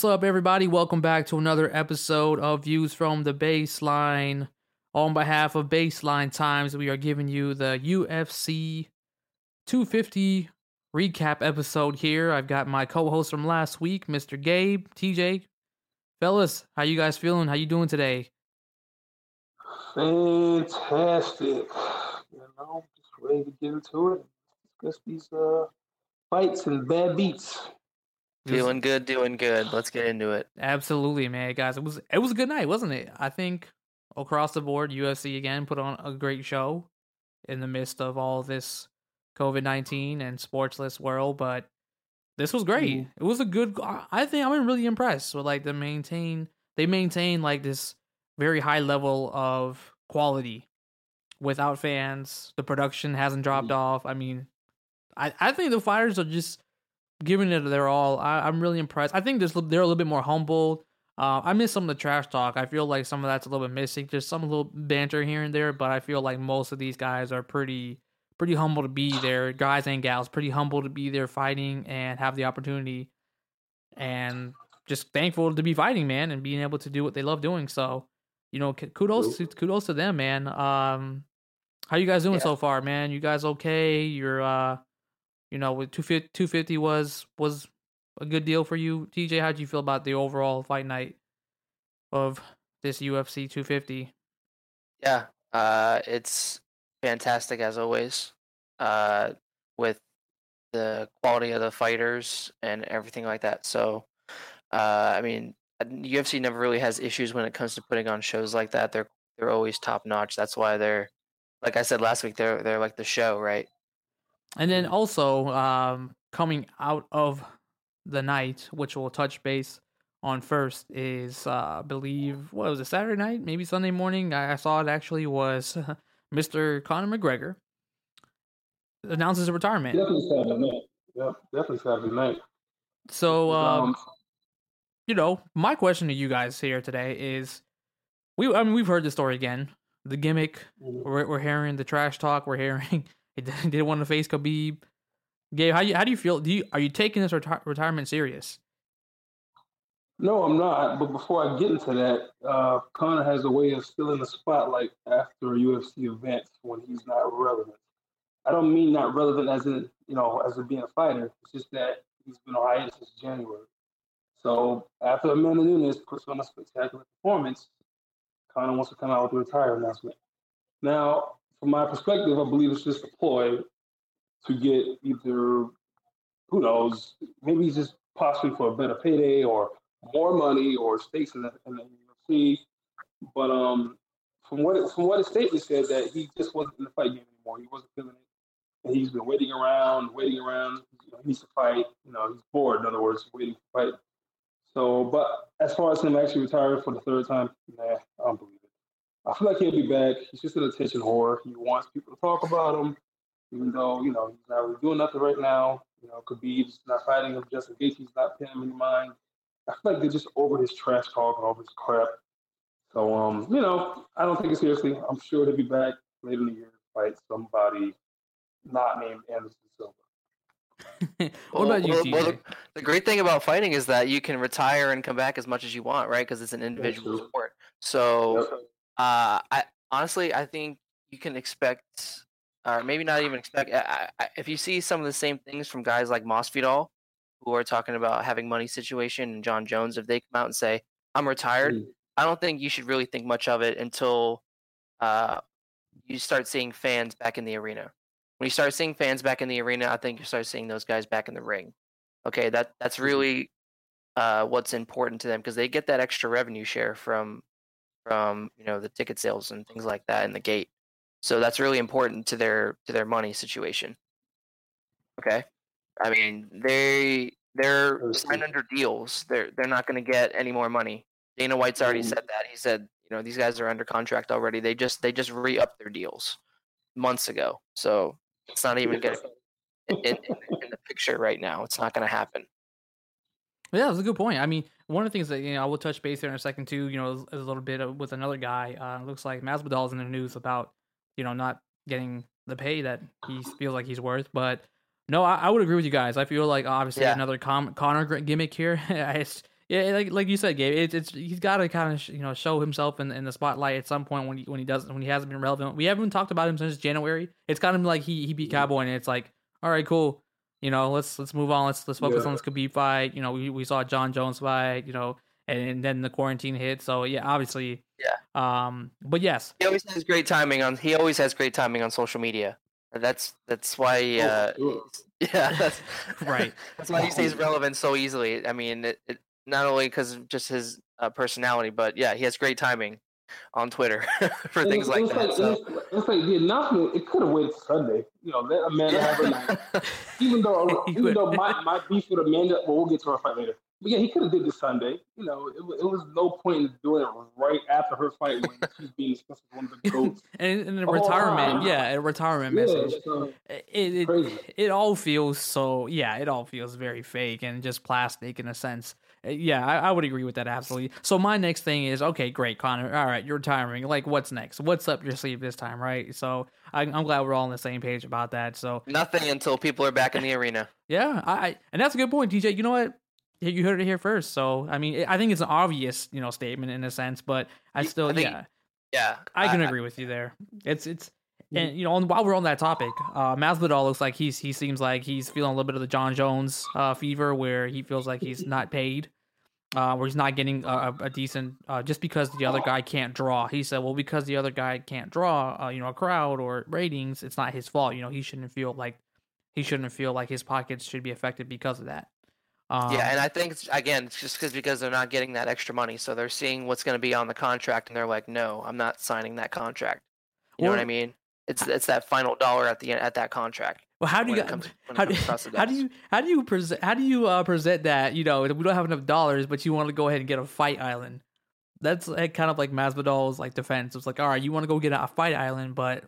what's up, everybody? Welcome back to another episode of Views from the Baseline. On behalf of Baseline Times, we are giving you the UFC 250 recap episode here. I've got my co-host from last week, Mr. Gabe, TJ. Fellas, how you guys feeling? How you doing today? Fantastic. You know, just ready to get into it. Discuss these uh, fights and bad beats. Doing good, doing good. Let's get into it. Absolutely, man, guys. It was it was a good night, wasn't it? I think across the board, UFC again put on a great show in the midst of all this COVID nineteen and sportsless world. But this was great. Mm. It was a good. I think I'm really impressed with like the maintain. They maintain like this very high level of quality without fans. The production hasn't dropped mm. off. I mean, I I think the fighters are just giving it their all. I, am really impressed. I think there's they're a little bit more humble. Uh, I miss some of the trash talk. I feel like some of that's a little bit missing. Just some little banter here and there, but I feel like most of these guys are pretty pretty humble to be there. Guys and gals, pretty humble to be there fighting and have the opportunity, and just thankful to be fighting, man, and being able to do what they love doing. So, you know, kudos to, kudos to them, man. Um, how you guys doing yeah. so far, man? You guys okay? You're uh you know, with 250, 250 was was a good deal for you. TJ, how do you feel about the overall fight night of this UFC 250? Yeah, uh, it's fantastic as always. Uh, with the quality of the fighters and everything like that. So, uh, I mean, UFC never really has issues when it comes to putting on shows like that. They're they're always top notch. That's why they're, like I said last week, they're they're like the show, right? And then also um, coming out of the night, which we'll touch base on first, is uh, I believe what was it Saturday night, maybe Sunday morning. I, saw it actually was Mr. Conor McGregor announces a retirement. Definitely Saturday night. Yep, definitely Saturday night. So, um, you know, my question to you guys here today is, we I mean we've heard the story again, the gimmick. Mm-hmm. We're, we're hearing the trash talk. We're hearing he didn't want to face Khabib. Gabe, how you how do you feel? Do you are you taking this reti- retirement serious? No, I'm not. But before I get into that, uh, Conor has a way of still in the spotlight after UFC events when he's not relevant. I don't mean not relevant as in you know as in being a fighter. It's just that he's been on hiatus since January. So after Amanda Nunes puts on a spectacular performance, Conor wants to come out with a retire announcement. Now, from my perspective, I believe it's just a ploy to get either, who knows, maybe he's just possibly for a better payday or more money or stakes in the, in the UFC. But um, from what from what his statement said, that he just wasn't in the fight game anymore. He wasn't feeling it, and he's been waiting around, waiting around. You know, he needs to fight. You know, he's bored. In other words, waiting to fight. So, but as far as him actually retiring for the third time, nah, I don't believe. I feel like he'll be back. He's just an attention whore. He wants people to talk about him, even though you know he's not really doing nothing right now. You know, Khabib's not fighting him. Justin Gaethje's not paying him any mind. I feel like they're just over his trash talk and over his crap. So, um, you know, I don't take it seriously. I'm sure he'll be back later in the year to fight somebody not named Anderson Silva. what well, about you, well, well the, the, great thing about fighting is that you can retire and come back as much as you want, right? Because it's an individual sport. So yep. Uh, I honestly, I think you can expect, or maybe not even expect, I, I, if you see some of the same things from guys like Masvidal, who are talking about having money situation, and Jon Jones, if they come out and say, "I'm retired," mm. I don't think you should really think much of it until uh, you start seeing fans back in the arena. When you start seeing fans back in the arena, I think you start seeing those guys back in the ring. Okay, that that's mm-hmm. really uh, what's important to them because they get that extra revenue share from from you know the ticket sales and things like that in the gate. So that's really important to their to their money situation. Okay, I mean they they're signed under deals. They're they're not going to get any more money. Dana White's already mm. said that. He said you know these guys are under contract already. They just they just re up their deals months ago. So it's not even getting in, in, in the picture right now. It's not going to happen. Yeah, that's a good point. I mean, one of the things that you know I will touch base there in a second too. You know, is, a little bit with another guy. Uh, looks like Masvidal's in the news about you know not getting the pay that he feels like he's worth. But no, I, I would agree with you guys. I feel like obviously yeah. another Com- Conor gimmick here. it's Yeah, like like you said, Gabe, it's, it's he's got to kind of sh- you know show himself in, in the spotlight at some point when he when he doesn't when he hasn't been relevant. We haven't talked about him since January. It's kind of like he he beat mm-hmm. Cowboy, and it's like, all right, cool. You know, let's let's move on. Let's let's focus yeah. on this Khabib fight. You know, we, we saw Jon Jones fight. You know, and, and then the quarantine hit. So yeah, obviously, yeah. Um, but yes, he always has great timing on. He always has great timing on social media. That's that's why. Uh, oh, yeah, that's right. That's why he stays relevant so easily. I mean, it, it not only because just his uh, personality, but yeah, he has great timing on Twitter for things like that. Like, so. it's, it's, like the announcement. It could have waited Sunday. You know, let Amanda yeah. have night. even though, even though my, my beef with Amanda. Well, we'll get to our fight later. But yeah, he could have did this Sunday. You know, it, it, was no point in doing it right after her fight when she's being discussed as one of the goats. and, and a oh, retirement, yeah, a retirement yeah, message. It it, it all feels so. Yeah, it all feels very fake and just plastic in a sense. Uh, yeah, I, I, would agree with that absolutely. So my next thing is okay, great, Conor. All right, you're retiring. Like, what's next? What's up your sleeve this time, right? So I, am glad we're all on the same page about that. So nothing until people are back in the arena. Yeah, I and that's a good point, TJ. You know what? You heard it here first. So I mean, I think it's an obvious, you know, statement in a sense, but I still, I think, yeah, yeah, I can I, agree with you there. It's it's and you know, while we're on that topic, uh, Masvidal looks like he's he seems like he's feeling a little bit of the Jon Jones uh, fever, where he feels like he's not paid, uh, where he's not getting a, a decent uh, just because the other guy can't draw. He said, "Well, because the other guy can't draw, uh, you know, a crowd or ratings, it's not his fault. You know, he shouldn't feel like he shouldn't feel like his pockets should be affected because of that." Um, yeah, and I think again, it's just because because they're not getting that extra money, so they're seeing what's going to be on the contract, and they're like, "No, I'm not signing that contract." You know what I mean? It's it's that final dollar at the end at that contract. Well, how do you comes, how, do, how do you how do you present how do you uh, present that? You know, we don't have enough dollars, but you want to go ahead and get a fight island. That's like, kind of like Masvidal's like defense. It's like, all right, you want to go get a fight island, but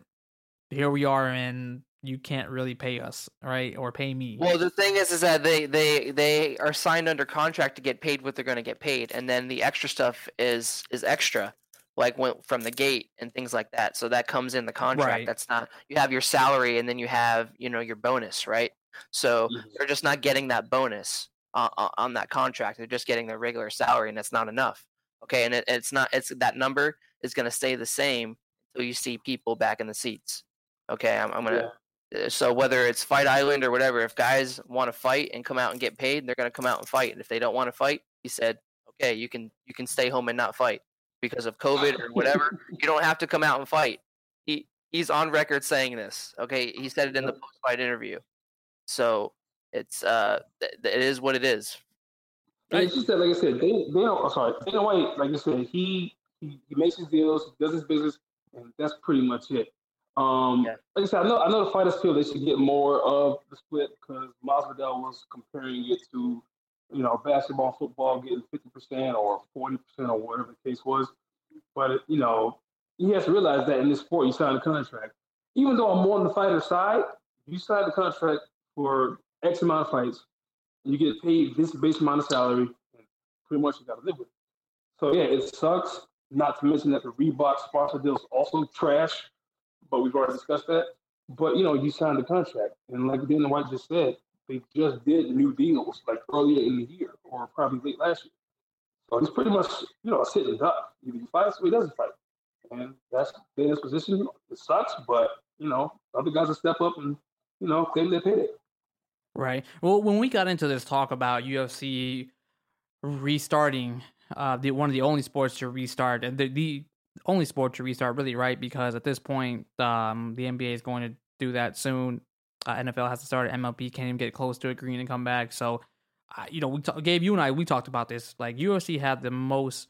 here we are, and you can't really pay us, right? Or pay me. Well, the thing is, is that they they they are signed under contract to get paid what they're going to get paid, and then the extra stuff is is extra, like went from the gate and things like that. So that comes in the contract. Right. That's not you have your salary and then you have you know your bonus, right? So mm-hmm. they're just not getting that bonus on, on that contract. They're just getting their regular salary, and that's not enough. Okay, and it, it's not. It's that number is going to stay the same until you see people back in the seats. Okay, I'm, I'm gonna. Yeah uh, so whether it's Fight Island or whatever, if guys want to fight and come out and get paid, they're going to come out and fight. And if they don't want to fight, he said, "Okay, you can you can stay home and not fight because of COVID or whatever. you don't have to come out and fight." He he's on record saying this. Okay, he said it in the post fight interview. So it's uh it is what it is. It's just that, like I said, they they don't. Oh, sorry, Dana White, like I said, he, he he makes his deals, does his business, and that's pretty much it. Um, yeah. Like I said, I know I know the fighters feel they should get more of the split because Masvidal was comparing it to, you know, basketball, football getting fifty percent or forty percent or whatever the case was. But you know, he has to realize that in this sport, you sign a contract. Even though I'm more on the fighter side, you sign the contract for X amount of fights, and you get paid this base amount of salary, and pretty much you got to live with. It. So yeah, it sucks. Not to mention that the Reebok sponsor deal is also trash but we've already discussed that. But you know, you signed the contract, and like Dana White just said, they just did new deals like earlier in the year or probably late last year. So he's pretty much you know sitting duck. He fights he doesn't fight, and that's his position. It sucks, but you know, other guys will step up and you know claim their payday. Right. Well, when we got into this talk about UFC restarting, uh, the one of the only sports to restart, and the, the only sport to restart, really, right? Because at this point, um, the NBA is going to do that soon. Uh, NFL has to start. MLB can't even get close to agreeing and come back. So, uh, you know, we t- Gabe, you and I, we talked about this. Like UFC had the most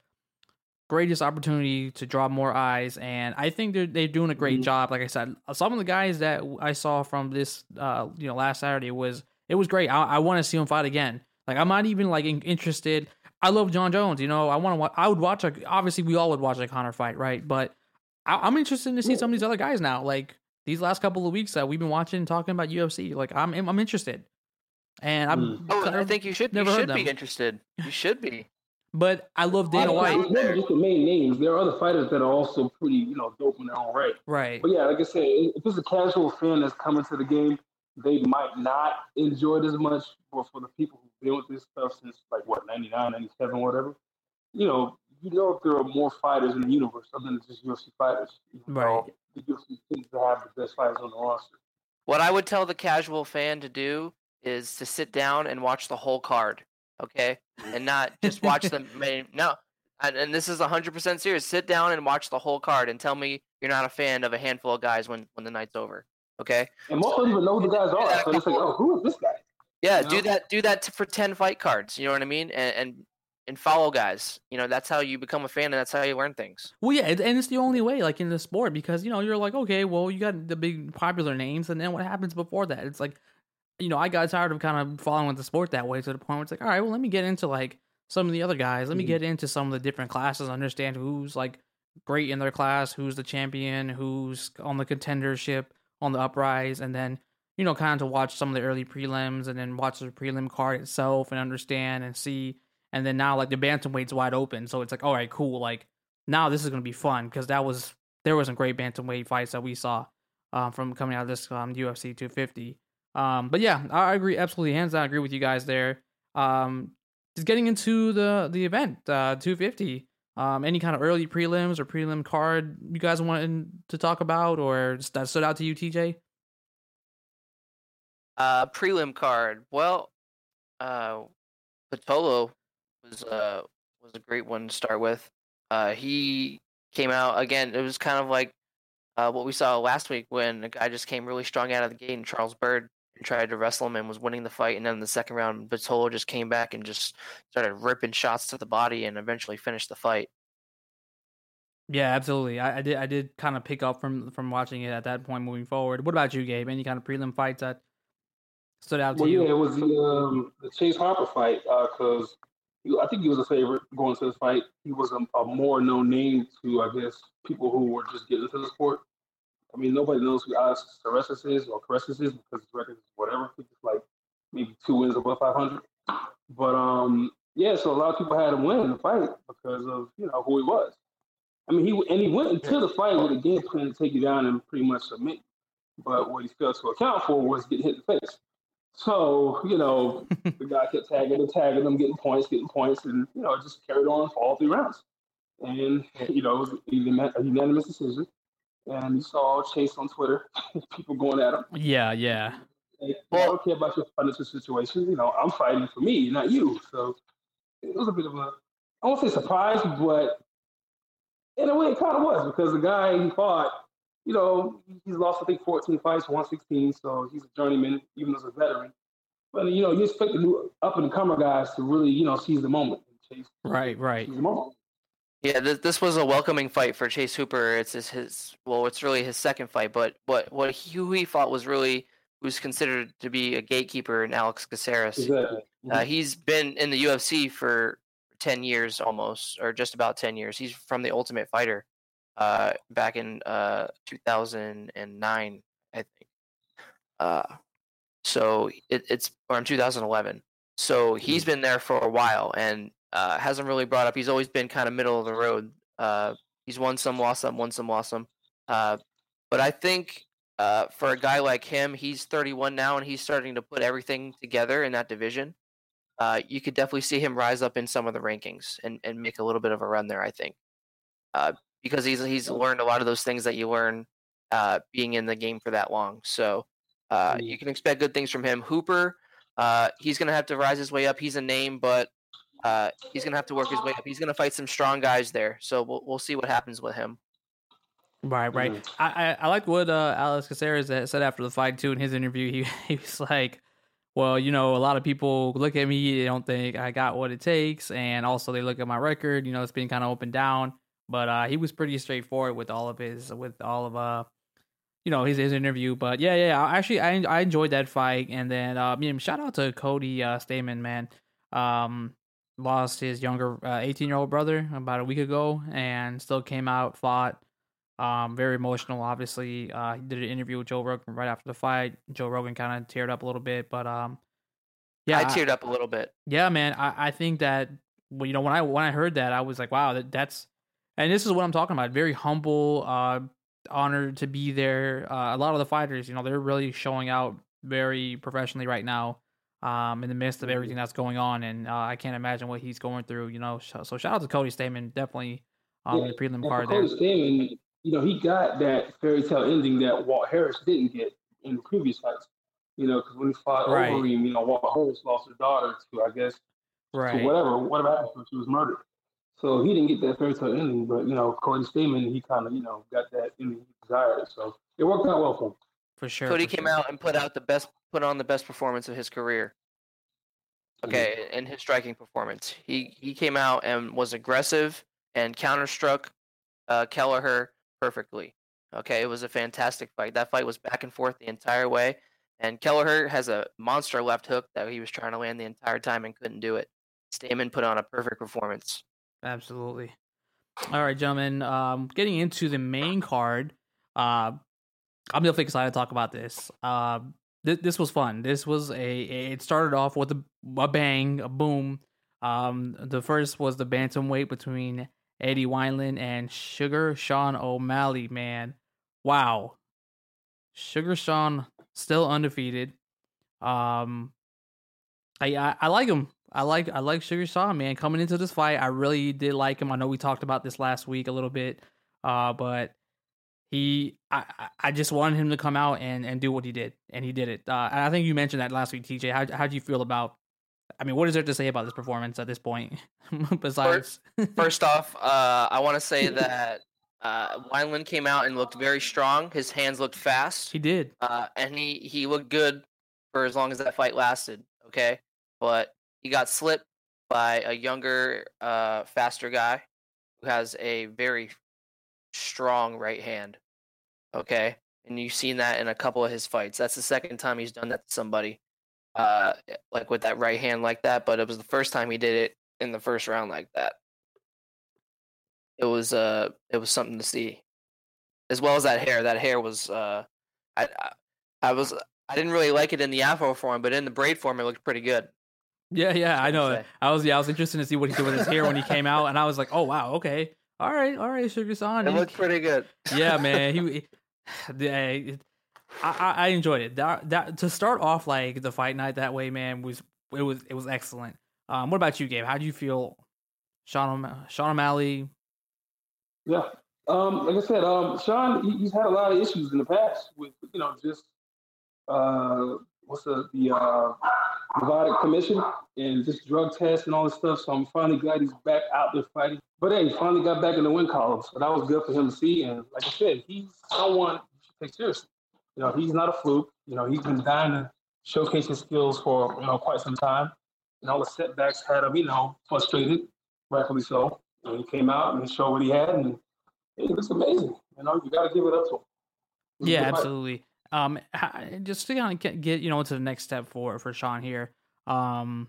greatest opportunity to draw more eyes, and I think they're they're doing a great mm-hmm. job. Like I said, some of the guys that I saw from this, uh, you know, last Saturday was it was great. I, I want to see them fight again. Like I'm not even like interested I love Jon Jones. You know, I want to. Watch, I would watch. A, obviously, we all would watch a Conor fight, right? But I, am interested to see some of these other guys now. Like these last couple of weeks that we've been watching and talking about UFC. Like I'm, I'm interested. And I'm. Mm. Oh, I think you should. Never you should be interested. You should be. But I love Dana I, White. Never just the main names. There are other fighters that are also pretty, you know, dope in their own right. Right. But yeah, like I said, if it's a casual fan that's coming to the game, they might not enjoy it as much. But for the people who've been with this stuff since like what 99, 97, whatever. You know, you know if there are more fighters in the universe other than just UFC fighters. Right. Know, the UFC tends to have the best fighters on the roster. What I would tell the casual fan to do is to sit down and watch the whole card, okay, mm-hmm. and not just watch the main. No, and, and this is 100% serious. Sit down and watch the whole card and tell me you're not a fan of a handful of guys when when the night's over. Okay. And most of them even know who the guys are. So it's like, oh, who is this guy? Yeah, you know? do that. Do that for ten fight cards. You know what I mean? And, and and follow guys. You know, that's how you become a fan, and that's how you learn things. Well, yeah, and it's the only way, like in the sport, because you know you're like, okay, well, you got the big popular names, and then what happens before that? It's like, you know, I got tired of kind of following the sport that way to the point where it's like, all right, well, let me get into like some of the other guys. Let me mm-hmm. get into some of the different classes, understand who's like great in their class, who's the champion, who's on the contendership, on the uprise, and then you know, kind of to watch some of the early prelims and then watch the prelim card itself and understand and see. And then now, like the bantamweight's wide open, so it's like, all right, cool. Like now, this is gonna be fun because that was there was some great bantamweight fights that we saw um, from coming out of this um, UFC 250. Um, but yeah, I agree absolutely, hands down, I agree with you guys there. Um, just getting into the the event, uh, 250. Um, any kind of early prelims or prelim card you guys wanted to talk about, or that stood out to you, TJ? Uh, prelim card. Well, uh, Pitolo was uh was a great one to start with. Uh, he came out again. It was kind of like uh, what we saw last week when a guy just came really strong out of the gate, and Charles Byrd tried to wrestle him and was winning the fight. And then in the second round, Pitolo just came back and just started ripping shots to the body and eventually finished the fight. Yeah, absolutely. I, I did. I did kind of pick up from from watching it at that point. Moving forward, what about you, Gabe? Any kind of prelim fights that stood out well, to you? Yeah, it was the um, the Chase Hooper fight because uh, I think he was a favorite going to this fight. He was a, a, more known name to I guess people who were just getting into the sport. I mean, nobody knows who Alex Caceres is or Caceres is because his record is whatever. It's like maybe two wins above 500. But um, yeah, so a lot of people had him win the fight because of you know who he was. I mean, he and he went into the fight with a game plan to take you down and pretty much submit. But what he failed to account for was getting hit in the face. So, you know, the guy kept tagging and tagging them, getting points, getting points, and, you know, just carried on for all three rounds. And, you know, it was a unanimous decision. And you saw Chase on Twitter, people going at him. Yeah, yeah. well, I don't care about your financial situation. You know, I'm fighting for me, not you. So it was a bit of a, I won't say surprise, but in a way it kind of was because the guy he fought you know, he's lost, I think, 14 fights, 116, so he's a journeyman, even as a veteran. But, you know, you expect the new up and comer guys to really, you know, seize the moment. Chase, right, right. Seize the moment. Yeah, this, this was a welcoming fight for Chase Hooper. It's his, his well, it's really his second fight, but what what he, who he fought was really was considered to be a gatekeeper in Alex Caceres. Exactly. Uh, mm-hmm. he's been in the UFC for ten years almost, or just about ten years. He's from the Ultimate Fighter uh, back in uh, 2009, I think. Uh, so it, it's or in 2011. So he's mm-hmm. been there for a while and uh, hasn't really brought up. He's always been kind of middle of the road. Uh, he's won some, lost some, won some, lost some. Uh, but I think uh, for a guy like him, he's 31 now and he's starting to put everything together in that division. Uh, you could definitely see him rise up in some of the rankings and, and make a little bit of a run there. I think. Uh, because he's he's learned a lot of those things that you learn uh, being in the game for that long. So uh, you can expect good things from him. Hooper, uh, he's gonna have to rise his way up. He's a name, but uh, he's gonna have to work his way up. He's gonna fight some strong guys there. So we'll we'll see what happens with him. Right, right. Mm-hmm. I, I, I like what uh, Alex Caceres said after the fight too in his interview. He he was like, "Well, you know, a lot of people look at me, they don't think I got what it takes, and also they look at my record. You know, it's been kind of up and down." But uh, he was pretty straightforward with all of his with all of uh you know his his interview. But yeah, yeah, actually I I enjoyed that fight. And then uh, shout out to Cody uh, Stamann, man. Um, lost his younger 18 uh, year old brother about a week ago, and still came out fought. Um, very emotional. Obviously, uh, he did an interview with Joe Rogan right after the fight. Joe Rogan kind of teared up a little bit, but um, yeah, I teared up a little bit. Yeah, man, I, I think that well, you know when I when I heard that, I was like, wow, that that's and this is what I'm talking about. Very humble, uh, honored to be there. Uh, a lot of the fighters, you know, they're really showing out very professionally right now. um, in the midst of Mm-hmm. everything that's going on, and uh, I can't imagine what he's going through. You know, so, so shout out to Cody Stamann, definitely um, Yeah, the prelim card for there. Cody Stamann, you know, he got that fairy tale ending that Walt Harris didn't get in the previous fights. You know, because when he fought Right. Overeem, you know, Walt Harris lost his daughter to, I guess, to Right. whatever, whatever happened to she was murdered. So he didn't get that fairy tale ending, but you know, Cody Stamann, he kind of, you know, got that ending he desired. So it worked out well for him. For sure. Cody for came sure. out and put out the best, put on the best performance of his career. Okay, in his striking performance, he he came out and was aggressive and counterstruck uh, Kelleher perfectly. Okay, it was a fantastic fight. That fight was back and forth the entire way, and Kelleher has a monster left hook that he was trying to land the entire time and couldn't do it. Stamann put on a perfect performance. Absolutely. All right, gentlemen. Um, getting into the main card. Uh, I'm definitely excited to talk about this. Uh, th- this was fun. This was a. It started off with a, a bang, a boom. Um, the first was the bantamweight between Eddie Wineland and Sugar Sean O'Malley. Man, wow. Sugar Sean still undefeated. Um, I, I I like him. I like I like Sugar Shaw, man. Coming into this fight, I really did like him. I know we talked about this last week a little bit, uh, but he I I- just wanted him to come out and and do what he did, and he did it. Uh, and I think you mentioned that last week, TJ. How how do you feel about? I mean, what is there to say about this performance at this point? Besides, First off, uh, I want to say that uh, Wineland came out and looked very strong. His hands looked fast. he did. uh, and he he looked good for as long as that fight lasted. Okay, but he got slipped by a younger, uh, faster guy who has a very strong right hand. Okay, and you've seen that in a couple of his fights. That's the second time he's done that to somebody, uh, like with that right hand like that. But it was the first time he did it in the first round like that. It was uh, it was something to see, as well as that hair. That hair was uh, I, I I was I didn't really like it in the afro form, but in the braid form, it looked pretty good. Yeah, yeah, I know. saying. I was yeah, I was interested to see what he did with his hair when he came out, and I was like, oh wow, okay, all right, all right, Sugar Sean. It he- looked pretty good. yeah, man. He, I, I I enjoyed it. That, that to start off like the fight night that way, man, was it was it was excellent. Um, what about you, Gabe? How do you feel, Sean O'Ma- Sean O'Malley? Yeah. Um, like I said, um, Sean, he, he's had a lot of issues in the past with, you know, just uh, what's the the uh, Nevada Commission and just drug tests and all this stuff. So I'm finally glad he's back out there fighting. But hey, he finally got back in the win column, so that was good for him to see. And like I said, he's someone you should take seriously. You know, he's not a fluke. You know, he's been dying to showcase his skills for you know quite some time. And all the setbacks had him, you know, frustrated, rightfully so. And he came out and showed what he had, and it looks amazing. You know, you got to give it up to him. It was a Yeah, absolutely. Um, just to kind of get, you know to the next step for for Sean here. Um,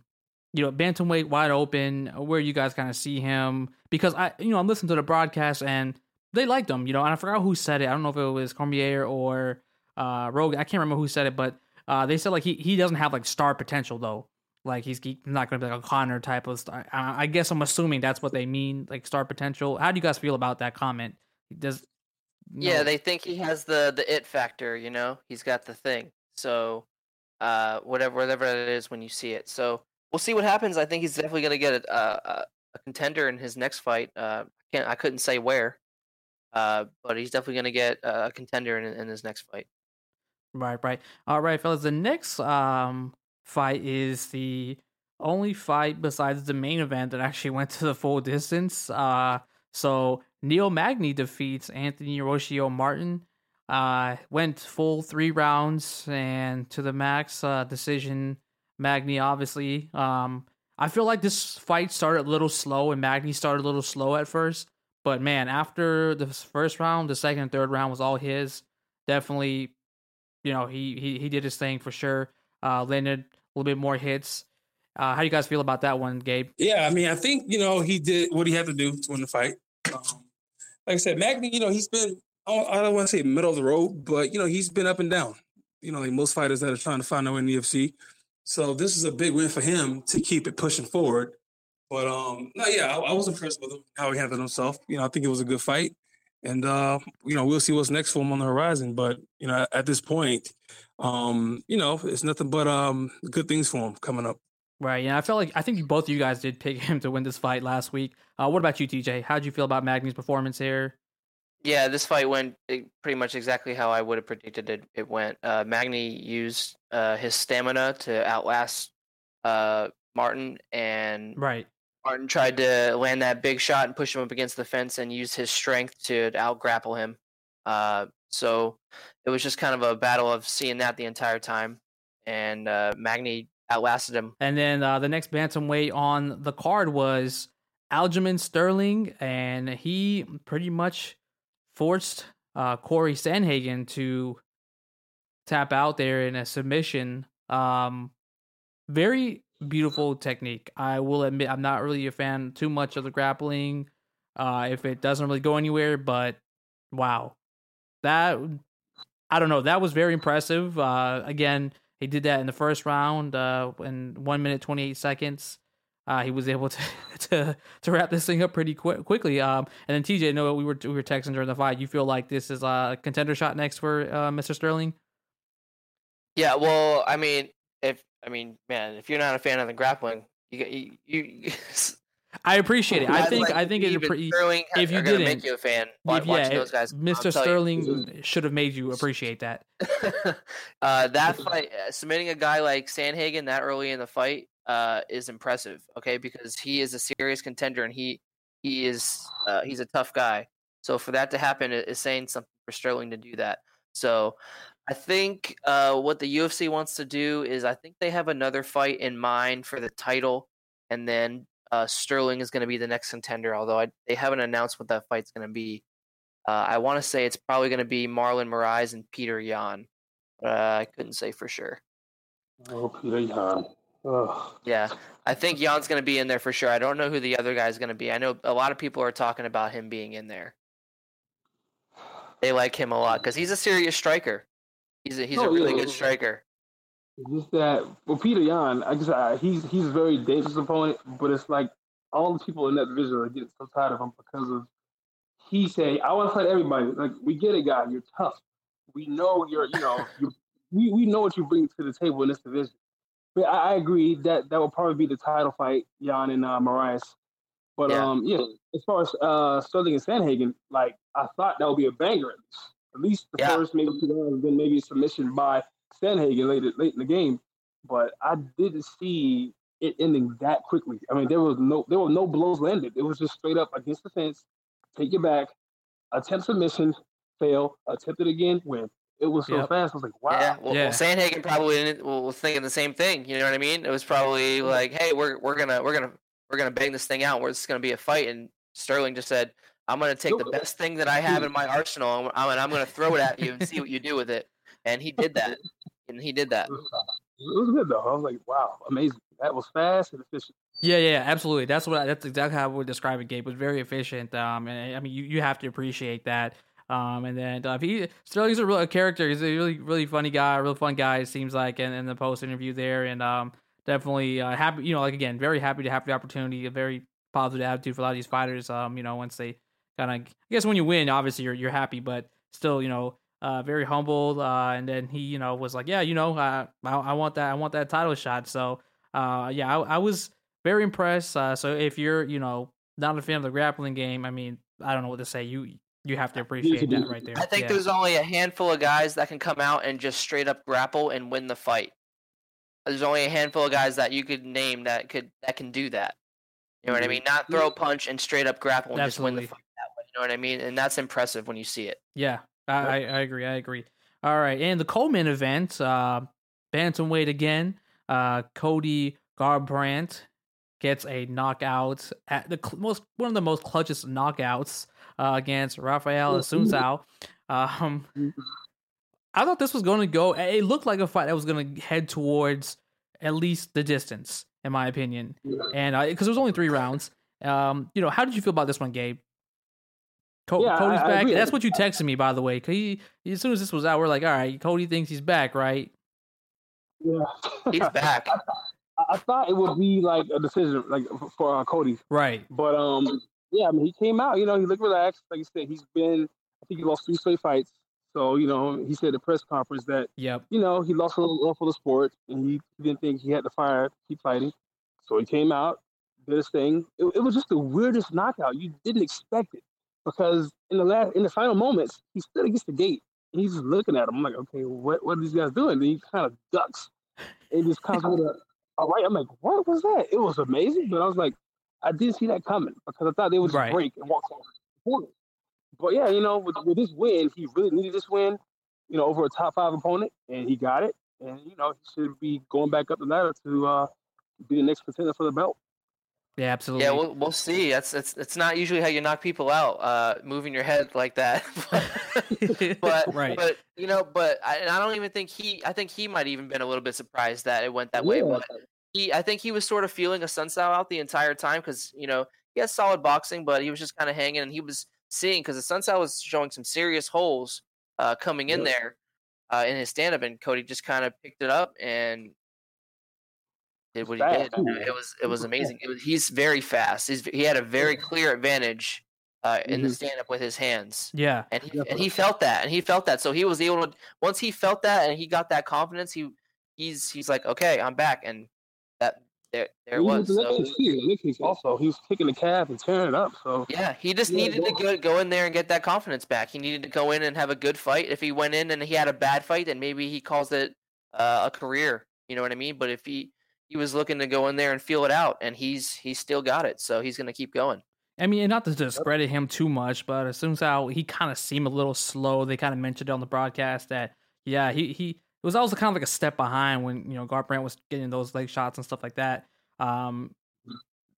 you know, bantamweight wide open. Where you guys kind of see him because I you know I'm listening to the broadcast and they liked him. You know, and I forgot who said it. I don't know if it was Cormier or uh Rogan. I can't remember who said it, but uh they said like he he doesn't have like star potential though. Like he's he- not going to be like a Conor type of star. I, I guess I'm assuming that's what they mean, like star potential. How do you guys feel about that comment? Does Yeah, they think he has the the it factor. You know, he's got the thing. So, uh, whatever whatever it is when you see it. So we'll see what happens. I think he's definitely gonna get a a, a contender in his next fight. Uh, I can't I couldn't say where. Uh, but he's definitely gonna get a contender in, in his next fight. Right, right. All right, fellas. The next um fight is the only fight besides the main event that actually went to the full distance. Uh so Neil Magny defeats Anthony Rocco Martin. Uh went full three rounds and to the max uh decision Magny obviously. Um I feel like this fight started a little slow and Magny started a little slow at first. But man, after the first round, the second and third round was all his. Definitely you know, he he he did his thing for sure. Uh, landed a little bit more hits. Uh, how do you guys feel about that one, Gabe? Yeah, I mean, I think you know he did what he had to do to win the fight. Um, like I said, Magny, you know, he's been I don't, want to say middle of the road, but you know, he's been up and down. You know, like most fighters that are trying to find their way in the UFC. So this is a big win for him to keep it pushing forward. But um, no, yeah, I, I was impressed with him how he handled himself. You know, I think it was a good fight, and uh, you know we'll see what's next for him on the horizon. But you know, at this point, um, you know, it's nothing but um, good things for him coming up. Right. Yeah, I felt like I think both of you guys did pick him to win this fight last week. Uh, what about you, TJ? How did you feel about Magny's performance here? Yeah, this fight went pretty much exactly how I would have predicted it. It went. Uh, Magny used uh, his stamina to outlast uh, Martin, and right. Martin tried to land that big shot and push him up against the fence, and use his strength to out grapple him. Uh, so it was just kind of a battle of seeing that the entire time, and uh, Magny outlasted him. And then uh, the next bantamweight on the card was Aljamain Sterling, and he pretty much forced uh, Corey Sandhagen to tap out there in a submission. Um, very beautiful technique. I will admit I'm not really a fan too much of the grappling. Uh, if it doesn't really go anywhere, but wow, that I don't know. That was very impressive. Uh, again, he did that in the first round uh, in one minute twenty eight seconds. Uh, he was able to, to to wrap this thing up pretty quick, quickly. Um, and then TJ, know we were we were texting during the fight. You feel like this is a contender shot next for uh, Mr. Sterling? Yeah, well, I mean, if I mean, man, if you're not a fan of the grappling, you you, you I appreciate it. I think like I think it pre- Sterling if you didn't make you a fan. If, yeah, those guys, Mr. Sterling should have made you appreciate that. uh, that fight, uh, submitting a guy like Sandhagen that early in the fight uh, is impressive. Okay, because he is a serious contender and he he is uh, he's a tough guy. So for that to happen is saying something for Sterling to do that. So I think uh, what the UFC wants to do is I think they have another fight in mind for the title, and then uh, Sterling is going to be the next contender. Although I, they haven't announced what that fight's going to be. Uh, I want to say it's probably going to be Marlon Moraes and Petr Yan. Uh, I couldn't say for sure. Oh, Petr Yan. Yeah, I think Yan's going to be in there for sure. I don't know who the other guy is going to be. I know a lot of people are talking about him being in there. They like him a lot because he's a serious striker. He's a he's oh, a really yeah. good striker. Just that, well, Petr Yan, I guess uh, he's he's a very dangerous opponent, but it's like all the people in that division are getting so tired of him because of he say, "I want to fight everybody." Like we get it, guy. You're tough. We know you're, you know, you, we we know what you bring to the table in this division. But I, I agree that that will probably be the title fight, Yan and uh, Moraes. But yeah. um, yeah, as far as uh, Sterling and Sandhagen, like I thought that would be a banger at least. At least the yeah. first maybe two rounds, then maybe a submission by Sandhagen late late in the game. But I didn't see it ending that quickly. I mean, there was no there were no blows landed. It was just straight up against the fence, take it back, attempt submission, fail, attempt it again, win. It was so yep. fast. I was like, wow. Yeah. Well, yeah. well Sandhagen probably was thinking the same thing. You know what I mean? It was probably like, hey, we're we're gonna we're gonna we're gonna bang this thing out. We're just gonna be a fight. And Sterling just said, I'm going to take the best thing that I have in my arsenal and I'm going to throw it at you and see what you do with it. And he did that. And he did that. It was good though. I was like, wow, amazing. That was fast and efficient. Yeah, yeah, absolutely. That's what that's exactly how I would describe it. Gabe it was very efficient. Um, and I mean, you, you have to appreciate that. Um, and then uh, he Sterling's a real a character. He's a really really funny guy, real fun guy. It seems like in, in the post interview there, and um, definitely uh, happy. You know, like again, very happy to have the opportunity. A very positive attitude for a lot of these fighters. Um, you know, once they kind of I guess when you win, obviously you're you're happy, but still, you know, uh, very humbled. Uh, and then he, you know, was like, yeah, you know, uh, I I want that I want that title shot. So, uh, yeah, I, I was very impressed. Uh, so if you're, you know, not a fan of the grappling game, I mean, I don't know what to say. You you have to appreciate that right there. I think yeah. there's only a handful of guys that can come out and just straight up grapple and win the fight. There's only a handful of guys that you could name that could that can do that. You know what I mm-hmm. mean? Not throw a punch and straight up grapple and Absolutely. just win the fight You know what I mean? And that's impressive when you see it. Yeah, I, I agree. I agree. All right, and the co-main event, uh, bantamweight again. Uh, Cody Garbrandt gets a knockout at the cl- most one of the most clutchest knockouts uh, against Rafael Assunção. Um, I thought this was going to go. It looked like a fight that was going to head towards at least the distance, in my opinion, and because uh, it was only three rounds. Um, you know, how did you feel about this one, Gabe? Co- yeah, Cody's I, back. I That's what you texted me, by the way. He, as soon as this was out, we're like, all right, Cody thinks he's back, right? Yeah, he's back. I, I, thought it would be like a decision, like for uh, Cody, right? But um, yeah, I mean, he came out. You know, he looked relaxed. Like you said, he's been. I think he lost three straight fights. So you know, he said at the press conference that Yep. you know he lost a little love for the sport, and he didn't think he had to fire, keep fighting. So he came out, did his thing. It, it was just the weirdest knockout. You didn't expect it because in the last, in the final moments, he stood against the gate and he's just looking at him. I'm like, okay, what what are these guys doing? And he kind of ducks and just comes with a, all right. I'm like, what was that? It was amazing, but I was like, I didn't see that coming because I thought they would just Right. break and walk off the corner. But yeah, you know, with, with this win, he really needed this win, you know, over a top five opponent, and he got it. And you know, he should be going back up the ladder to uh, be the next contender for the belt. Yeah, absolutely. Yeah, we'll we'll see. That's it's it's not usually how you knock people out, uh, moving your head like that. but right. but you know, but I, and I don't even think he. I think he might even been a little bit surprised that it went that way. But he, I think he was sort of feeling Assunção out the entire time because you know he has solid boxing, but he was just kind of hanging and he was seeing because the Assunção was showing some serious holes uh, coming in Yep. there uh, in his stand up, and Cody just kind of picked it up and did what he did. It was it was amazing. It was, he's very fast. He's, he had a very clear advantage uh, in the Mhm. stand up with his hands yeah. and he, and he felt that and he felt that so he was able to once he felt that and he got that confidence he he's he's like okay i'm back and that there there it Even was with the so, next case, the next case also, he was kicking the calf and tearing it up. So yeah he just Yeah, needed to go- go, go in there and get that confidence back he needed to go in and have a good fight if he went in and he had a bad fight then maybe he calls it uh, a career you know what i mean but if he he was looking to go in there and feel it out and he's he's still got it so he's going to keep going I mean, and not to discredit him too much, but as soon as how he kind of seemed a little slow, they kind of mentioned on the broadcast that yeah, he he it was also kind of like a step behind when you know Garbrandt was getting those leg shots and stuff like that. Um,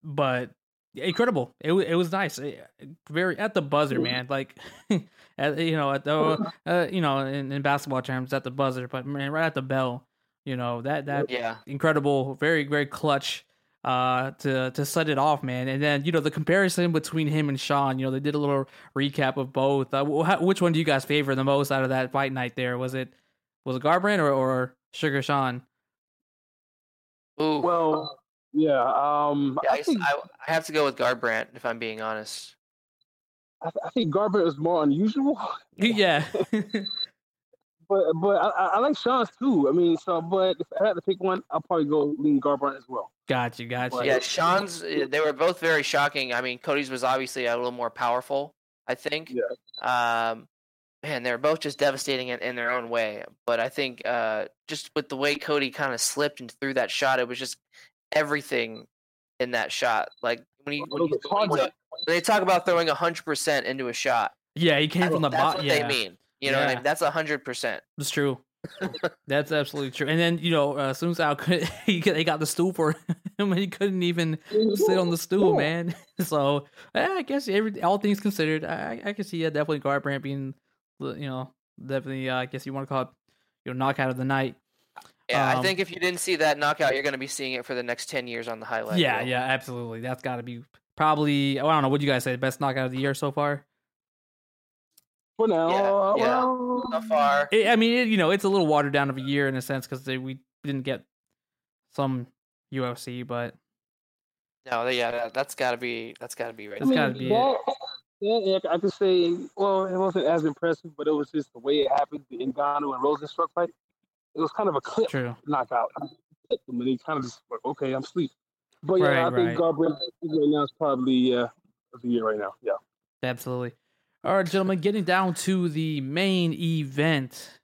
but incredible. It it was nice. Eh, Very at the buzzer, man. Like, at, you know, at the uh, you know in, in basketball terms, at the buzzer, but man, right at the bell. You know that that yeah incredible, very very clutch uh to to set it off, man. And then you know the comparison between him and Sean. You know they did a little recap of both. Uh, wh- which one do you guys favor the most out of that fight night? There was it was it Garbrandt or or Sugar Sean? Ooh. well, yeah. Um, Yeah, I, I think I, I have to go with Garbrandt if I'm being honest. I, I think Garbrandt is more unusual. yeah, But but I, I I like Sean's too. I mean, so but if I had to pick one, I'll probably go lean Garbrandt as well. got you, got you. Yeah, Sean's. They were both very shocking. I mean, Cody's was obviously a little more powerful. I think. Yeah. Um, man, they're both just devastating in, in their own way. But I think uh, just with the way Cody kind of slipped and threw that shot, it was just everything in that shot. Like when you, when, It was you, when, you when they talk about throwing hundred percent into a shot, Yeah, he came from the that's bottom. what Yeah, they mean. You know what I mean? That's hundred percent. It's true. That's absolutely true. And then you know, uh, Assunção could he they got the stool for him, and he couldn't even sit on the stool, Yeah. man. So eh, I guess every all things considered, I I I can see yeah, definitely Garbrandt being, you know, definitely. Uh, I guess you want to call it, you know, knockout of the night. Yeah, I Um, think if you didn't see that knockout, you're going to be seeing it for the next ten years on the highlight. yeah, reel. yeah, absolutely. That's got to be probably. I don't know. What you guys say? The best knockout of the year so far? For now, Yeah, uh, yeah. well, So far, It, I mean, it, you know, it's a little watered down of a year in a sense because we didn't get some UFC, but no, yeah, that, that's got to be that's got to be right. I mean, gotta be it. that, yeah, yeah, I could say, well, it wasn't as impressive, but it was just the way it happened. The Ngannou and Rozenstruik fight. It was kind of a clip true. knockout. I him, and he kind of just like, okay, I'm asleep. But yeah, Right, I think right. Garbrandt right now is probably uh, the year right now. Yeah. Absolutely. All right, gentlemen, getting down to the main event.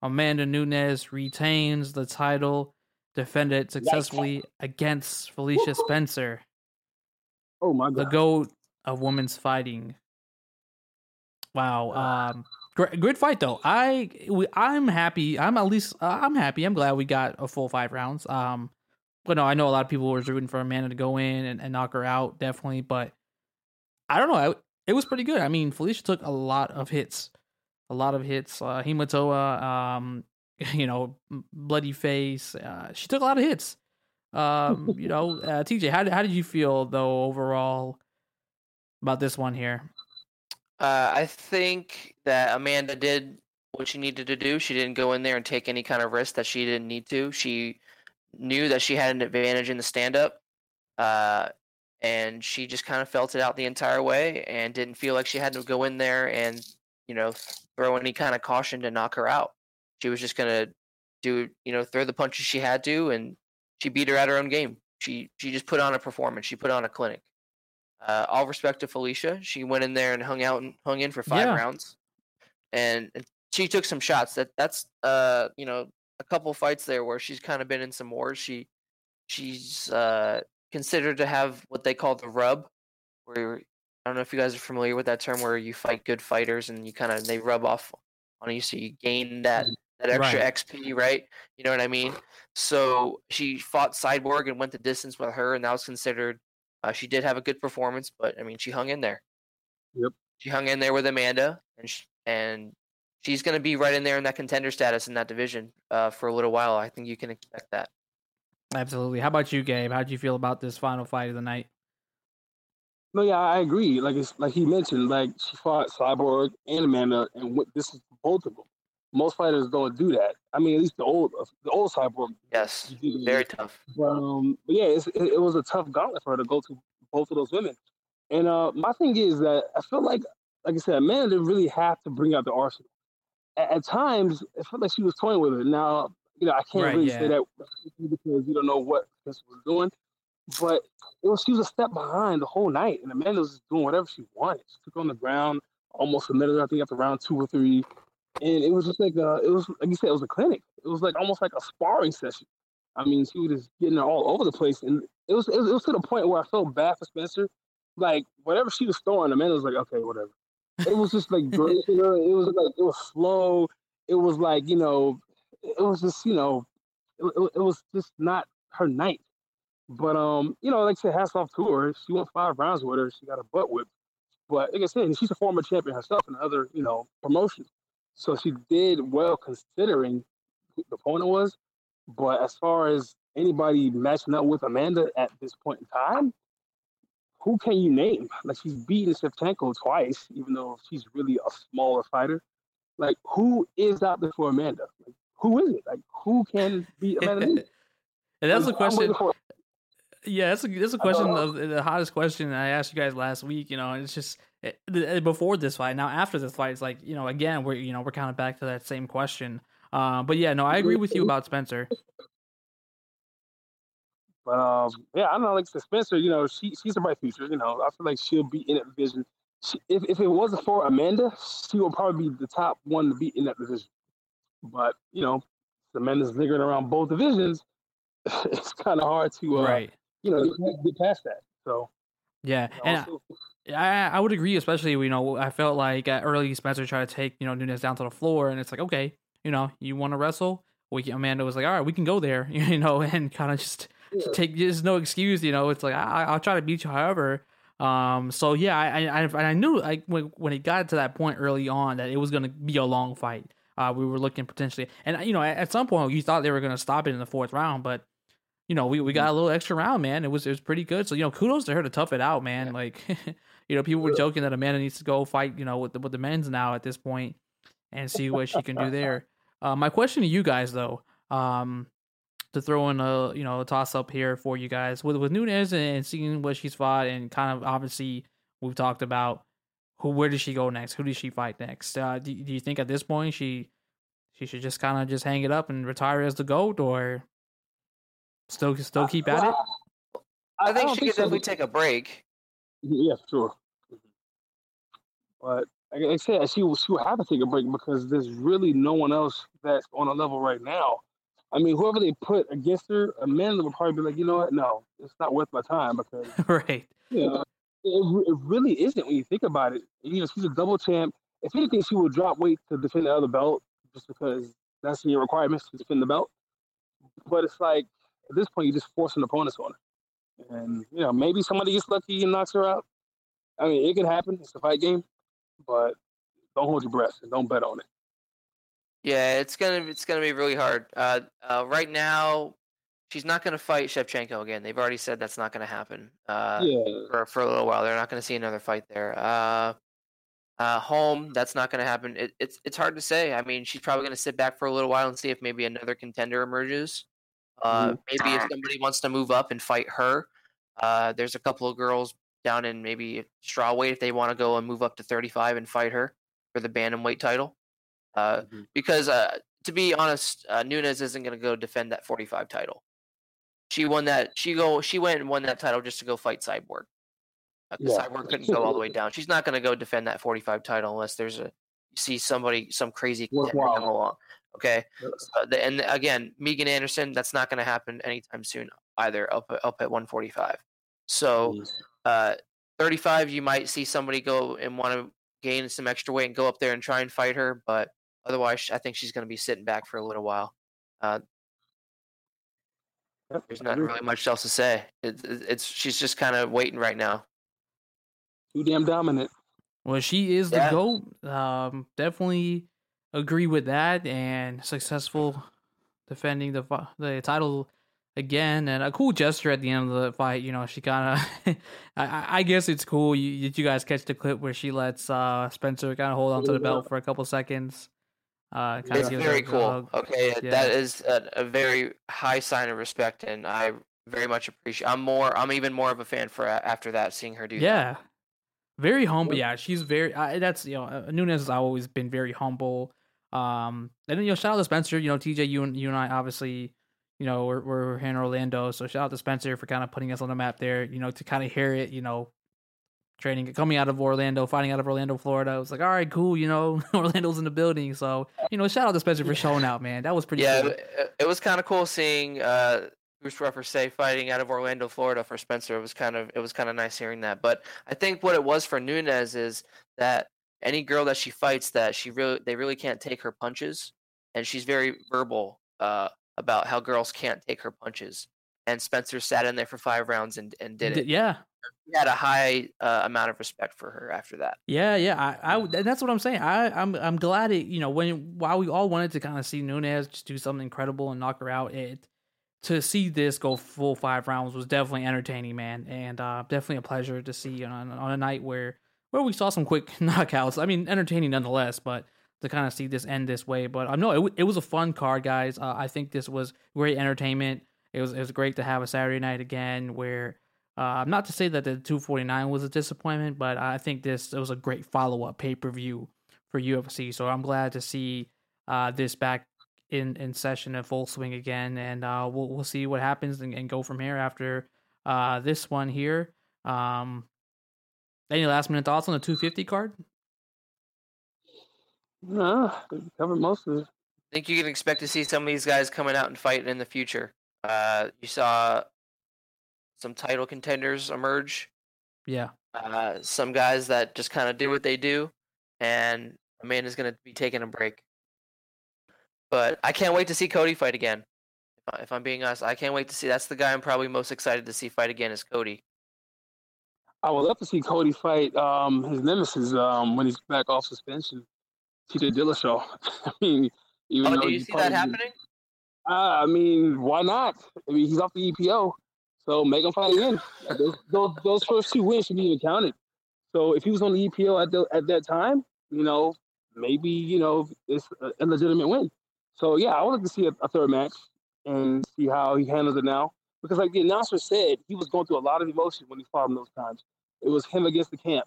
Amanda Nunes retains the title, defended successfully against Felicia Spencer, Oh my god. the. GOAT of women's fighting. Wow. Um, great, great fight though. I we, I'm happy. I'm at least uh, I'm happy. I'm glad we got a full five rounds. Um, but no, I know a lot of people were rooting for Amanda to go in and, and knock her out, definitely. But I don't know. I, it was pretty good. I mean, Felicia took a lot of hits, a lot of hits. Uh, hematoma, um, you know, bloody face. Uh, she took a lot of hits. Um, you know, uh, TJ, how did how did you feel though overall about this one here? Uh, I think that Amanda did what she needed to do. She didn't go in there and take any kind of risk that she didn't need to. She knew that she had an advantage in the stand up. Uh, and she just kind of felt it out the entire way and didn't feel like she had to go in there and you know throw any kind of caution to knock her out. She was just gonna do you know throw the punches she had to, and she beat her at her own game. She she just put on a performance. She put on a clinic. Uh, all respect to Felicia, she went in there and hung out and hung in for five yeah. rounds, and, and she took some shots. That that's uh you know a couple fights there where she's kind of been in some wars. She she's uh considered to have what they call the rub, where I don't know if you guys are familiar with that term, where you fight good fighters and you kind of they rub off on you, so you gain that mm, that extra right. XP, right? You know what I mean? So she fought Cyborg and went the distance with her, and that was considered. Uh, she did have a good performance, but I mean, she hung in there. Yep. She hung in there with Amanda, and she, and she's going to be right in there in that contender status in that division uh, for a little while. I think you can expect that. Absolutely. How about you, Gabe? How did you feel about this final fight of the night? No, yeah, I agree. Like it's like he mentioned, like she fought Cyborg and Amanda, and this is both of them. Most fighters don't do that. I mean, at least the old the old Cyborg. Yes, very tough. But, um, but yeah, it, it, was a tough gauntlet for her to go to both of those women. And uh, my thing is that I feel like, like I said, Amanda didn't really have to bring out the arsenal. At, at times, it felt like she was toying with it. Now, you know, I can't right, really yeah. say that because you don't know what this was doing. But it was she was a step behind the whole night, and Amanda was doing whatever she wanted. She took on the ground almost a minute, I think, after round two or three, and it was just like a, it was like you said, it was a clinic. It was like almost like a sparring session. I mean, she was just getting all over the place, and it was, it was it was to the point where I felt bad for Spencer. Like whatever she was throwing, Amanda was like, okay, whatever. It was just like It was like it was slow. It was like you know it was just you know it, it, was just not her night. But um, you know, like I said, hats off to her. She went five rounds with her. She got a butt whipped. But like I said, she's a former champion herself in other you know promotions, so she did well considering who the opponent was. But as far as anybody matching up with Amanda at this point in time, who can you name? Like she's beaten Shevchenko twice, even though she's really a smaller fighter. Like who is out there for Amanda? Like, who is it? Like who can beat Amanda and that's the question. Yeah, that's a that's a question of the hottest question I asked you guys last week. You know, it's just it, eh, eh, before this fight. Now after this fight, it's like you know again we're you know we're kind of back to that same question. Uh, but yeah, no, I agree with you about Spencer. But um, yeah, I don't know. Like Spencer, you know, she she's a bright future. You know, I feel like she'll be in that division. She, if if it wasn't for Amanda, she would probably be the top one to beat in that division. But you know, the men is lingering around both divisions. it's kind of hard to, uh, right. you know, get past that. So yeah, you know, and I, I would agree, especially you know I felt like at early Spencer tried to take you know Nunes down to the floor, and it's like okay, you know, you want to wrestle. We can, Amanda was like, all right, we can go there, you know, and kind of just yeah. take. There's no excuse, you know. It's like I, will try to beat you, however. Um. So yeah, I I I knew like when when it got to that point early on that it was gonna be a long fight. Uh, we were looking potentially, and you know, at, at some point you thought they were going to stop it in the fourth round, but you know, we, we got a little extra round, man. It was it was pretty good. So you know, kudos to her to tough it out, man. Yeah. Like, you know, people were joking that Amanda needs to go fight, you know, with the, with the men's now at this point, and see what she can do there. Uh, my question to you guys, though, um, to throw in a you know a toss up here for you guys with with Nunes and seeing what she's fought, and kind of obviously we've talked about who where does she go next? Who does she fight next? Uh, do, do you think at this point she she should just kind of just hang it up and retire as the goat, or still still keep at it? I think I she could so. definitely take a break. Yeah, sure. But like I said, she will, she will have to take a break because there's really no one else that's on a level right now. I mean, whoever they put against her, Amanda would probably be like, you know what? No, it's not worth my time because right. You know, it, it really isn't when you think about it. You know, she's a double champ. If anything, she will drop weight to defend the other belt just because that's your requirements to defend the belt. But it's like at this point, you're just forcing opponents on her. And you know, maybe somebody gets lucky and knocks her out. I mean, it could happen. It's a fight game, but don't hold your breath and don't bet on it. Yeah, it's gonna it's gonna be really hard. Uh, uh, right now, she's not gonna fight Shevchenko again. They've already said that's not gonna happen. Uh, yeah. for for a little while, they're not gonna see another fight there. Uh, uh, home, that's not going to happen. It, it's it's hard to say. I mean, she's probably going to sit back for a little while and see if maybe another contender emerges. Uh, mm-hmm. Maybe if somebody wants to move up and fight her. Uh, there's a couple of girls down in maybe strawweight if they want to go and move up to 35 and fight her for the bantamweight title. Uh, mm-hmm. Because uh, to be honest, uh, Nunes isn't going to go defend that 45 title. She won that. She go. She went and won that title just to go fight Cyborg. Uh, yeah. Cyborg couldn't go all the way down. She's not going to go defend that 45 title unless there's a you see somebody some crazy come along. Okay, so the, and again, Megan Anderson. That's not going to happen anytime soon either. Up up at 145. So, uh, 35, you might see somebody go and want to gain some extra weight and go up there and try and fight her, but otherwise, I think she's going to be sitting back for a little while. Uh, Yep, There's not really much else to say. It, it, it's she's just kind of waiting right now. Too damn dominant. Well, she is the yeah. goat. Um, definitely agree with that. And successful defending the the title again, and a cool gesture at the end of the fight. You know, she kind of. I, I, guess it's cool. You, did you guys catch the clip where she lets uh, Spencer kind of hold onto the belt for a couple seconds? Uh, it's very cool. Okay, yeah. that is a, a, very high sign of respect, and I very much appreciate. I'm more. I'm even more of a fan for after that, seeing her do. Yeah, that. very humble. Yeah, she's very. Uh, that's you know, uh, Nunes has always been very humble. Um, and then you know, shout out to Spencer. You know, TJ, you and you and I obviously, you know, we're we're here in Orlando, so shout out to Spencer for kind of putting us on the map there. You know, to kind of hear it. You know, training coming out of Orlando, fighting out of Orlando, Florida. I was like, all right, cool, you know, Orlando's in the building. So, you know, shout out to Spencer for showing out, man. That was pretty yeah, cool. it, it was kind of cool seeing uh Bruce Buffer say fighting out of Orlando, Florida for Spencer. It was kind of it was kind of nice hearing that. But I think what it was for Nunes is that any girl that she fights that she really they really can't take her punches and she's very verbal uh about how girls can't take her punches. And Spencer sat in there for five rounds and, and did it. Yeah, had a high uh, amount of respect for her after that. Yeah, yeah, I, I, that's what I'm saying. I, I'm, I'm glad it. You know, when while we all wanted to kind of see Nunes just do something incredible and knock her out, it to see this go full five rounds was definitely entertaining, man, and uh, definitely a pleasure to see on on a night where where we saw some quick knockouts. I mean, entertaining nonetheless, but to kind of see this end this way. But um, no, it, it was a fun card, guys. Uh, I think this was great entertainment. It was it was great to have a Saturday night again where uh, I'm not to say that the 249 was a disappointment, but I think this it was a great follow up pay per view for UFC. So I'm glad to see uh, this back in, in session in full swing again, and uh, we'll we'll see what happens and, and go from here after uh, this one here. Um, any last minute thoughts on the 250 card? No, covered most of it. I think you can expect to see some of these guys coming out and fighting in the future. Uh, you saw some title contenders emerge. Yeah. Uh, some guys that just kind of do what they do, and Amanda's going to be taking a break. But I can't wait to see Cody fight again. If I'm being honest, I can't wait to see. That's the guy I'm probably most excited to see fight again is Cody. I would love to see Cody fight um, his nemesis um, when he's back off suspension, TJ Dillashaw. I mean, even oh, do you see that happening? I mean, why not? I mean, he's off the EPO. So make him fight again. Those, those, those first two wins should be even counted. So if he was on the EPO at the, at that time, you know, maybe you know it's a, legitimate win. So yeah, I like to see a, a, third match and see how he handles it now. Because like the announcer said, he was going through a lot of emotion when he fought him those times. It was him against the camp.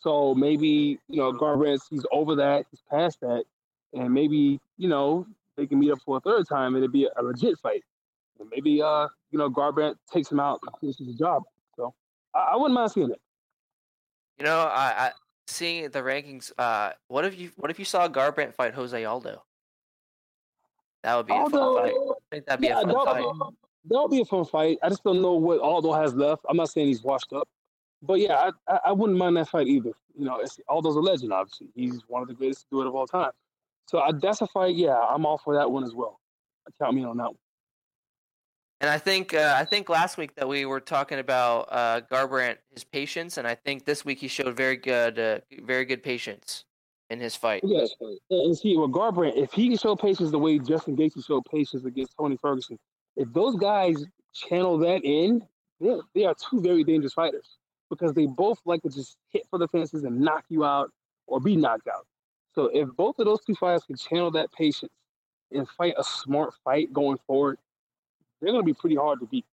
So maybe you know Garbrandt, he's over that, he's past that, and maybe you know they can meet up for a third time and it'd be a, legit fight. And maybe uh, you know, Garbrandt takes him out and finishes the job. So I, I, wouldn't mind seeing it. You know, I, I seeing the rankings. Uh, what if you what if you saw Garbrandt fight Jose Aldo? That would be Aldo, a fun fight. I think that'd be yeah, a fun fight. That would be a fun fight. I just don't know what Aldo has left. I'm not saying he's washed up, but yeah, I, I, I wouldn't mind that fight either. You know, Aldo's a legend. Obviously, he's one of the greatest to do it of all time. So I, that's a fight. Yeah, I'm all for that one as well. Count me on that one. And I think uh, I think last week that we were talking about uh, Garbrandt his patience, and I think this week he showed very good, uh, very good patience in his fight. Yes, and see with Garbrandt, if he can show patience the way Justin Gaethje showed patience against Tony Ferguson, if those guys channel that in, they they are two very dangerous fighters because they both like to just hit for the fences and knock you out or be knocked out. So if both of those two fighters can channel that patience and fight a smart fight going forward, they're going to be pretty hard to beat.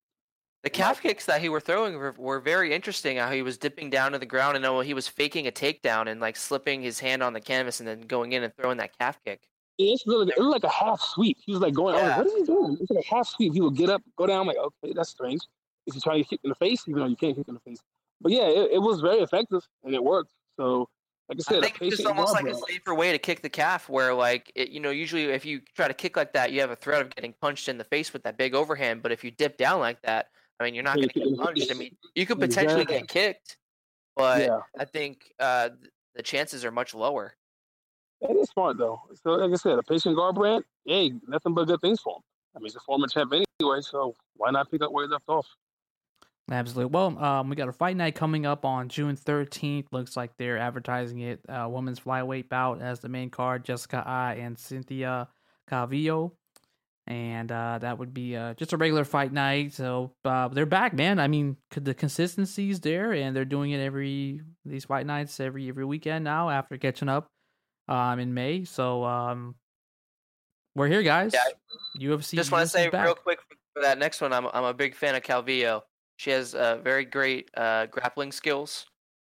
The calf kicks that he were throwing were, were very interesting. How he was dipping down to the ground and then he was faking a takedown and like slipping his hand on the canvas and then going in and throwing that calf kick. It's really it looked like a half sweep. He was like going, yeah. like, what is he doing? It's like a half sweep. He would get up, go down. I'm like, okay, that's strange. Is he trying to kick in the face? Even though you can't kick in the face. But yeah, it, it was very effective and it worked. So like I said, I think it's just almost like a safer way to kick the calf, where like it, you know, usually if you try to kick like that, you have a threat of getting punched in the face with that big overhand. But if you dip down like that, I mean, you're not going to get punched. I mean, you could potentially exactly. get kicked, but yeah. I think uh, the chances are much lower. It is smart though. So, like I said, a patient Garbrandt, hey, nothing but good things for him. I mean, he's a former champ anyway, so why not pick up where he left off? Absolutely. Well, um, we got a fight night coming up on June 13th. Looks like they're advertising it. Uh, women's flyweight bout as the main card. Jessica Eye and Cynthia Calvillo and uh, that would be uh, just a regular fight night. So uh, they're back, man. I mean, the consistency's there, and they're doing it every these fight nights every every weekend now after catching up um, in May. So um, we're here, guys. Yeah. UFC. Just want to say back. real quick for that next one. I'm I'm a big fan of Calvillo. She has uh, very great uh, grappling skills,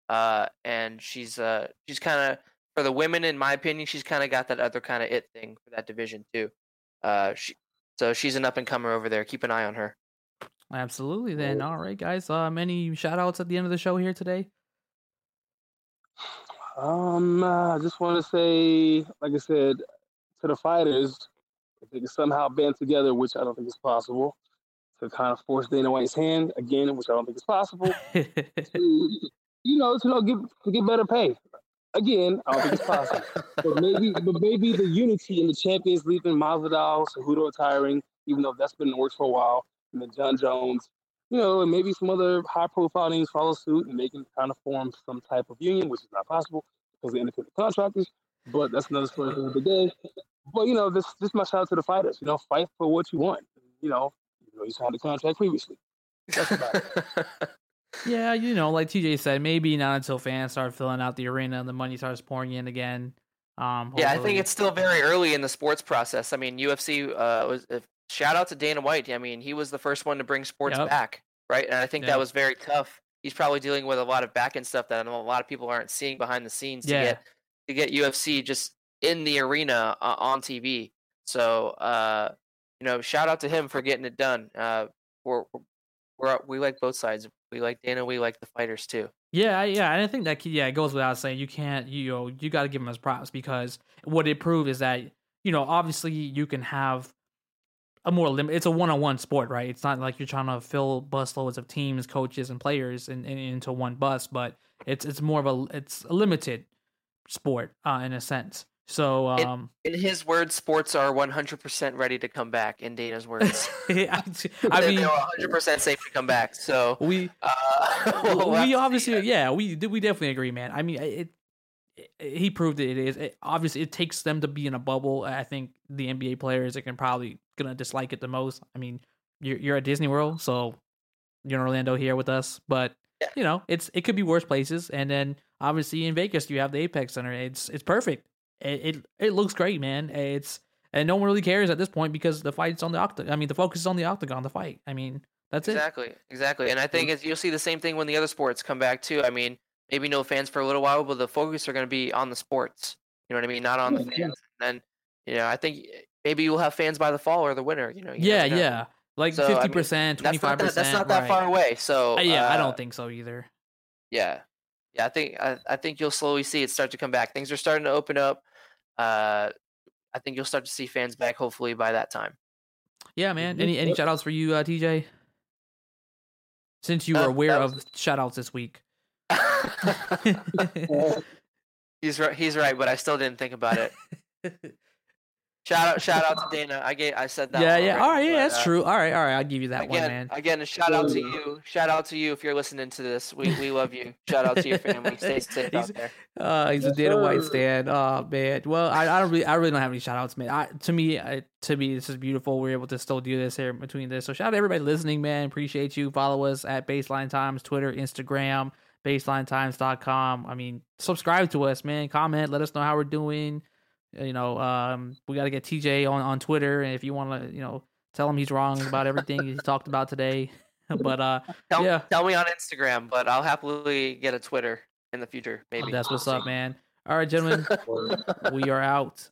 uh, and she's uh, she's kind of for the women, in my opinion, she's kind of got that other kind of it thing for that division too. Uh, she, so she's an up and comer over there. Keep an eye on her. Absolutely. Then, all right, guys. Um, any shout outs at the end of the show here today? Um, I just want to say, like I said, to the fighters, if they can somehow band together, which I don't think is possible, to kind of force Dana White's hand again, which I don't think is possible. to, you know, to you know, get to get better pay again, I don't think it's possible. but maybe, but maybe the unity in the Champions League and Masvidal, Cejudo retiring, even though that's been in the works for a while, and then Jon Jones, you know, and maybe some other high-profile names follow suit, and they can kind of form some type of union, which is not possible because of independent contractors. But that's another story for the day. But you know, this this my shout out to the fighters. You know, fight for what you want. You know, know, you signed a contract previously. That's about it. Yeah, you know, like TJ said, maybe not until fans start filling out the arena and the money starts pouring in again. Um, yeah, I think it's still very early in the sports process. I mean, UFC uh, was uh, shout out to Dana White. I mean, he was the first one to bring sports yep. back, right? And I think yep. that was very tough. He's probably dealing with a lot of back end stuff that a lot of people aren't seeing behind the scenes to get to get UFC just in the arena uh, on TV. So, uh, you know, shout out to him for getting it done. Uh, we're, we're we like both sides. We like Dana. We like the fighters too. Yeah, yeah, and I think that yeah, it goes without saying. You can't, you know, you got to give him his props because what it proved is that you know, obviously, you can have a more limit. It's a one-on-one sport, right? It's not like you're trying to fill busloads of teams, coaches, and players in, in, into one bus, but it's it's more of a it's a limited sport uh, in a sense. So, um, in, in, his words, sports are 100% ready to come back. In Dana's words, I, I mean, they're 100% safe to come back. So we, uh, we'll we obviously, yeah, we we definitely agree, man. I mean, it, it he proved it is. It, obviously, it takes them to be in a bubble. I think the NBA players are can probably gonna dislike it the most. I mean, you're you're at Disney World, so you're in Orlando here with us, but yeah. you know, it's it could be worse places. And then obviously in Vegas, you have the Apex Center. It's it's perfect it, it, it looks great, man. It's and no one really cares at this point because the fight's on the octagon. I mean, the focus is on the octagon, the fight. I mean, that's exactly, it. Exactly, exactly. And I think you'll see the same thing when the other sports come back too. I mean, maybe no fans for a little while, but the focus are going to be on the sports. You know what I mean? Not on the fans. And you know, I think maybe you'll have fans by the fall or the winter. You know? You yeah, yeah. Like fifty percent, twenty five percent. That's not that right. far away. So uh, yeah, uh, I don't think so either. Yeah, yeah. I think I, I think you'll slowly see it start to come back. Things are starting to open up uh, I think you'll start to see fans back hopefully by that time. Yeah, man. Any any shout outs for you, uh, TJ? Since you were uh, aware was... of shout outs this week. he's right he's right, but I still didn't think about it. Shout out, shout out to Dana. I get, I said that. Yeah, yeah. All right, yeah, that's uh, true. All right, all right. I'll give you that again, one, man. Again, a shout out to you. Shout out to you if you're listening to this. We we love you. Shout out to your family. Stay safe he's, out there. Uh, he's yes, a Dana sir. White stand. Oh man. Well, I, I don't really, I really don't have any shout outs, man. I, to me, I, to me, this is beautiful. We're able to still do this here between this. So shout out to everybody listening, man. Appreciate you. Follow us at Baseline Times, Twitter, Instagram, BaselineTimes.com. I mean, subscribe to us, man. Comment. Let us know how we're doing. You know, um, we got to get TJ on, on Twitter. And if you want to, you know, tell him he's wrong about everything he talked about today, but uh, tell, yeah. Tell me on Instagram, but I'll happily get a Twitter in the future. Maybe that's what's up, man. All right, gentlemen, we are out.